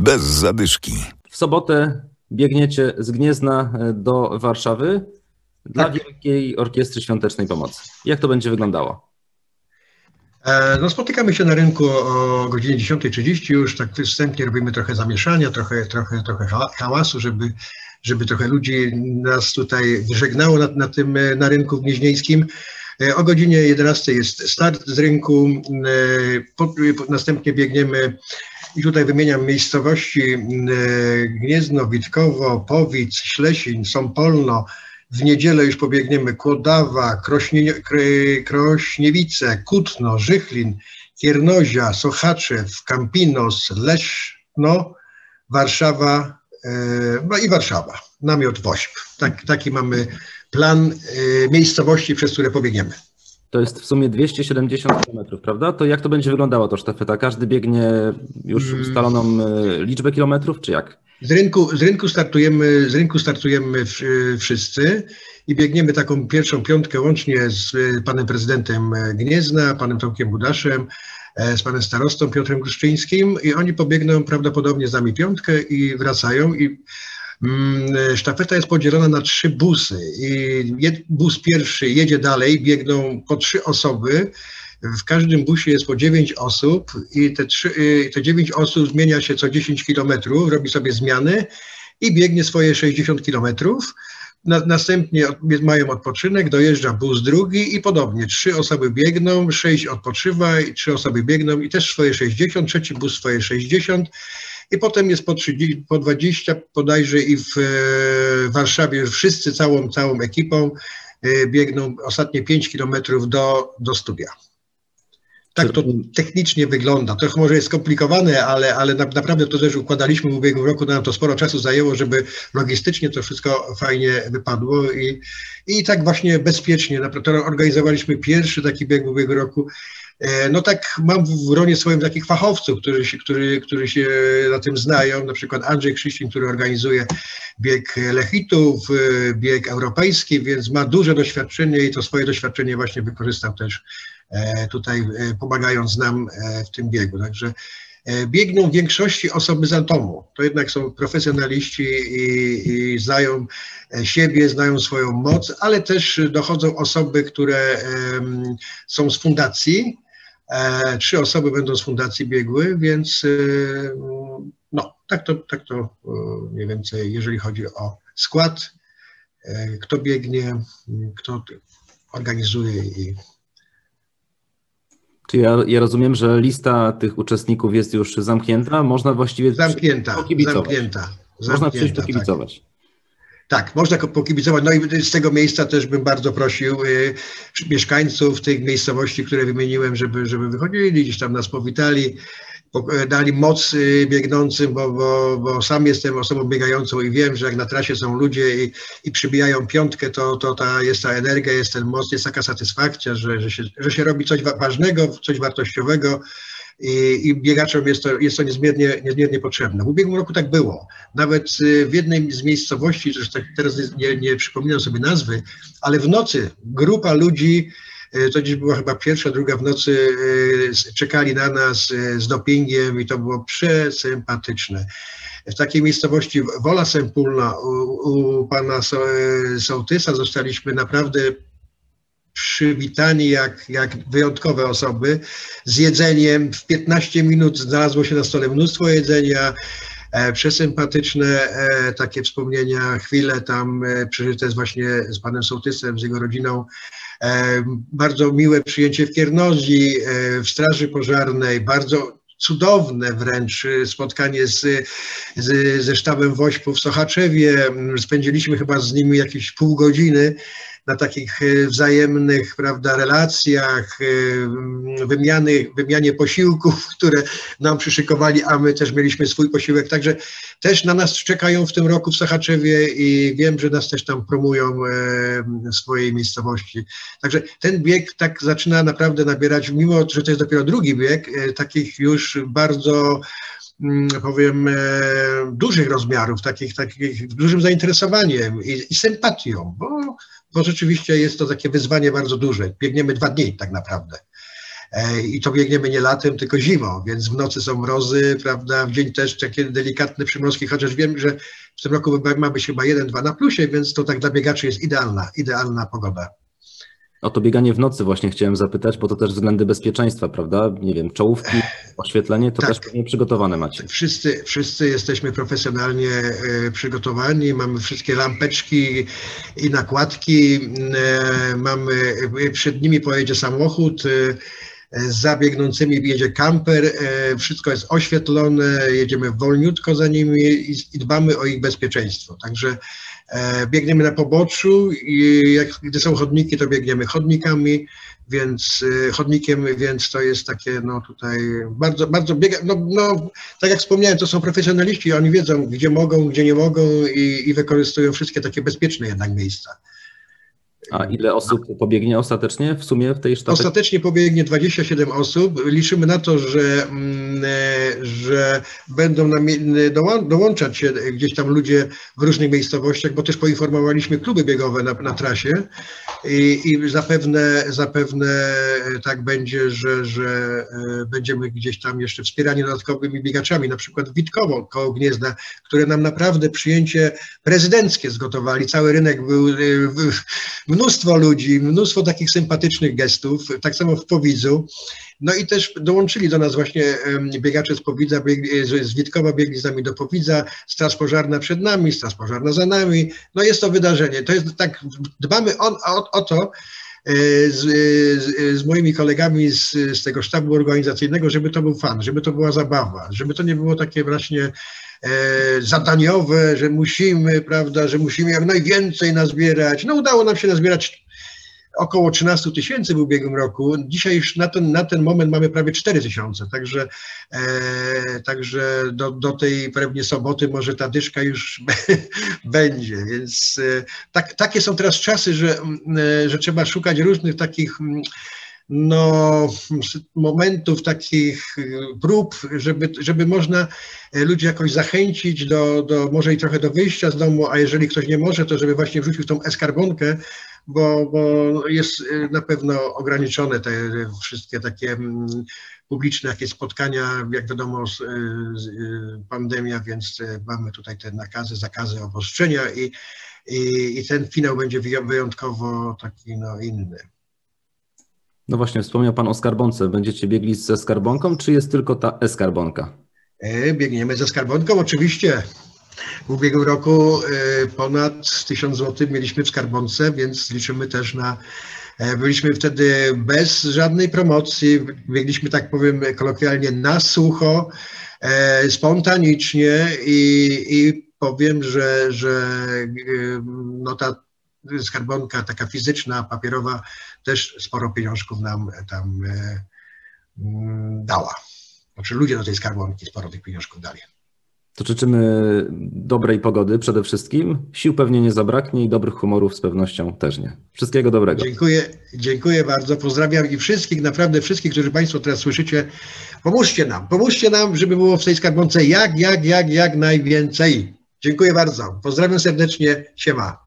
bez zadyszki. W sobotę biegniecie z Gniezna do Warszawy dla Tak. Wielkiej Orkiestry Świątecznej Pomocy. Jak to będzie wyglądało? E, No, spotykamy się na rynku o godzinie 10.30 już, tak wstępnie robimy trochę zamieszania, trochę, trochę, trochę ha- hałasu, żeby, żeby trochę ludzi nas tutaj żegnało na, na tym, e, na rynku gnieźnieńskim. E, O godzinie 11 jest start z rynku, e, po, po, następnie biegniemy i tutaj wymieniam miejscowości e, Gniezno, Witkowo, Powic, Ślesin, Sąpolno, w niedzielę już pobiegniemy Kłodawa, Krośnie, Krośniewice, Kutno, Żychlin, Kiernozia, Sochaczew, Campinos, Leszno, Warszawa, e, no i Warszawa, namiot WOŚP. Tak, taki mamy plan e, miejscowości, przez które pobiegniemy. To jest w sumie 270 km, prawda? To jak to będzie wyglądało to sztafeta? Każdy biegnie już Mm. ustaloną e, liczbę kilometrów, czy jak? Z rynku, z rynku startujemy, z rynku startujemy w- wszyscy i biegniemy taką pierwszą piątkę łącznie z e, panem prezydentem e, Gniezna, panem Tomkiem Budaszem, e, z panem starostą Piotrem Gruszczyńskim i oni pobiegną prawdopodobnie z nami piątkę i wracają i sztafeta jest podzielona na trzy busy bus pierwszy jedzie dalej, biegną po trzy osoby, w każdym busie jest po 9 osób i te, trzy, y, te 9 osób zmienia się co 10 kilometrów, robi sobie zmiany i biegnie swoje 60 kilometrów. Na, następnie mają odpoczynek, dojeżdża bus drugi i podobnie. Trzy osoby biegną, sześć odpoczywa, trzy osoby biegną i też swoje 60, trzeci bus swoje 60 i potem jest po, 30, po 20 bodajże i w e, Warszawie wszyscy całą, całą ekipą e, biegną ostatnie 5 kilometrów do, do studia. Tak to technicznie wygląda. Trochę może jest skomplikowane, ale, ale na, naprawdę to też układaliśmy w ubiegłym roku. Nam to sporo czasu zajęło, żeby logistycznie to wszystko fajnie wypadło i, i tak właśnie bezpiecznie. Naprawdę organizowaliśmy pierwszy taki bieg w ubiegłym roku. E, No tak mam w gronie swoim takich fachowców, którzy się, którzy, którzy się na tym znają, na przykład Andrzej Krzyścin, który organizuje bieg Lechitów, e, bieg europejski, więc ma duże doświadczenie i to swoje doświadczenie właśnie wykorzystał też tutaj e, pomagając nam e, w tym biegu. Także e, biegną w większości osoby z Antomu. To jednak są profesjonaliści i, i znają e, siebie, znają swoją moc, ale też dochodzą osoby, które są z fundacji. E, Trzy osoby będą z fundacji biegły, więc e, no, tak to, tak to e, mniej więcej, jeżeli chodzi o skład, e, kto biegnie, kto organizuje i Czy ja, ja rozumiem, że lista tych uczestników jest już zamknięta? Można właściwie zamknięta, pokibicować. zamknięta. Można przyjść tak. pokibicować. Tak, można ko- pokibicować. No i z tego miejsca też bym bardzo prosił y, mieszkańców tych miejscowości, które wymieniłem, żeby, żeby wychodzili, gdzieś tam nas powitali, po- dali moc biegnącym, bo, bo, bo sam jestem osobą biegającą i wiem, że jak na trasie są ludzie i, i przybijają piątkę, to, to ta, jest ta energia, jest ten moc, jest taka satysfakcja, że, że, się, że się robi coś wa- ważnego, coś wartościowego. I, i biegaczom jest to, jest to niezmiernie, niezmiernie potrzebne. W ubiegłym roku tak było. Nawet y, w jednej z miejscowości, tak teraz nie, nie przypominam sobie nazwy, ale w nocy grupa ludzi, to gdzieś była chyba pierwsza, druga w nocy, s- czekali na nas y, z dopingiem i to było przesympatyczne. W takiej miejscowości Wola Sempulna u, u pana So- Sołtysa zostaliśmy naprawdę przywitani jak, jak wyjątkowe osoby z jedzeniem. W 15 minut znalazło się na stole mnóstwo jedzenia, e, przesympatyczne e, takie wspomnienia, chwile tam e, przeżyte z właśnie z panem Sołtysem, z jego rodziną. Bardzo miłe przyjęcie w Kiernozji, e, w Straży Pożarnej, bardzo cudowne wręcz e, spotkanie z, z, ze sztabem Wośpu w Sochaczewie. Spędziliśmy chyba z nimi jakieś pół godziny na takich e, wzajemnych prawda, relacjach, e, mm, wymiany, wymianie posiłków, które nam przyszykowali, a my też mieliśmy swój posiłek. Także też na nas czekają w tym roku w Sochaczewie i wiem, że nas też tam promują e, w swojej miejscowości. Także ten bieg tak zaczyna naprawdę nabierać, mimo że to jest dopiero drugi bieg, e, takich już bardzo powiem, e, dużych rozmiarów, takich, takich dużym zainteresowaniem i, i sympatią, bo, bo rzeczywiście jest to takie wyzwanie bardzo duże. Biegniemy dwa dni tak naprawdę. E, I to biegniemy nie latem, tylko zimą, więc w nocy są mrozy, prawda, w dzień też takie delikatne przymrozki, chociaż wiem, że w tym roku ma być chyba 1-2 na plusie, więc to tak dla biegaczy jest idealna, idealna pogoda. O to bieganie w nocy właśnie chciałem zapytać, bo to też względy bezpieczeństwa, prawda? Nie wiem, czołówki, oświetlenie, to Tak. też pewnie przygotowane macie. Wszyscy, wszyscy jesteśmy profesjonalnie e, przygotowani, mamy wszystkie lampeczki i nakładki, e, mamy, e, przed nimi pojedzie samochód, za biegnącymi jedzie kamper, e, wszystko jest oświetlone, jedziemy wolniutko za nimi i, dbamy o ich bezpieczeństwo. Także e, biegniemy na poboczu i jak, gdy są chodniki, to biegniemy chodnikami, więc e, chodnikiem, więc to jest takie, no tutaj bardzo, bardzo biega, no, no tak jak wspomniałem, to są profesjonaliści, oni wiedzą, gdzie mogą, gdzie nie mogą i, i wykorzystują wszystkie takie bezpieczne jednak miejsca. A ile osób pobiegnie ostatecznie w sumie w tej sztabie? Ostatecznie pobiegnie 27 osób. Liczymy na to, że, mm, e, że będą e, dołączać się gdzieś tam ludzie w różnych miejscowościach, bo też poinformowaliśmy kluby biegowe na, na trasie i, i zapewne, zapewne tak będzie, że, że e, będziemy gdzieś tam jeszcze wspierani dodatkowymi biegaczami, na przykład Witkowo koło Gniezna, które nam naprawdę przyjęcie prezydenckie zgotowali. Cały rynek był e, w- mnóstwo ludzi, mnóstwo takich sympatycznych gestów, tak samo w Powidzu. No i też dołączyli do nas właśnie biegacze z Powidza, biegli, z Witkowa biegli z nami do Powidza, Straż Pożarna przed nami, Straż Pożarna za nami. No jest to wydarzenie. To jest tak, dbamy o, o, o to, e, z, z, z moimi kolegami z, z tego sztabu organizacyjnego, żeby to był fan, żeby to była zabawa, żeby to nie było takie właśnie e, zadaniowe, że musimy, prawda, że musimy jak najwięcej nazbierać. No udało nam się nazbierać około 13 tysięcy w ubiegłym roku. Dzisiaj już na ten, na ten moment mamy prawie 4 tysiące, także, e, także do, do tej pewnie soboty może ta dyszka już będzie, więc e, tak, takie są teraz czasy, że, e, że trzeba szukać różnych takich no, momentów, takich y, prób, żeby, żeby można e, ludzi jakoś zachęcić do, do, może i trochę do wyjścia z domu, a jeżeli ktoś nie może, to żeby właśnie wrzucił tą eskarbonkę, bo, bo jest y, na pewno ograniczone te wszystkie takie mm, publiczne jakieś spotkania, jak wiadomo, z, y, z, y, pandemia, więc mamy tutaj te nakazy, zakazy, obostrzenia i, i, i ten finał będzie wyją- wyjątkowo taki no, inny. No właśnie, wspomniał Pan o skarbonce. Będziecie biegli ze skarbonką, czy jest tylko ta eskarbonka? E, Biegniemy ze skarbonką, oczywiście. W ubiegłym roku e, ponad 1000 zł mieliśmy w skarbonce, więc liczymy też na. e, Byliśmy wtedy bez żadnej promocji, biegliśmy, tak powiem kolokwialnie, na sucho, e, spontanicznie i, i powiem, że, że e, no ta skarbonka taka fizyczna, papierowa też sporo pieniążków nam tam e, mm, dała. Znaczy ludzie do tej skarbonki sporo tych pieniążków dali. To życzymy dobrej pogody przede wszystkim. Sił pewnie nie zabraknie i dobrych humorów z pewnością też nie. Wszystkiego dobrego. Dziękuję, dziękuję bardzo. Pozdrawiam i wszystkich, naprawdę wszystkich, którzy Państwo teraz słyszycie. Pomóżcie nam, pomóżcie nam, żeby było w tej skarbonce jak, jak, jak, jak najwięcej. Dziękuję bardzo. Pozdrawiam serdecznie. Siema.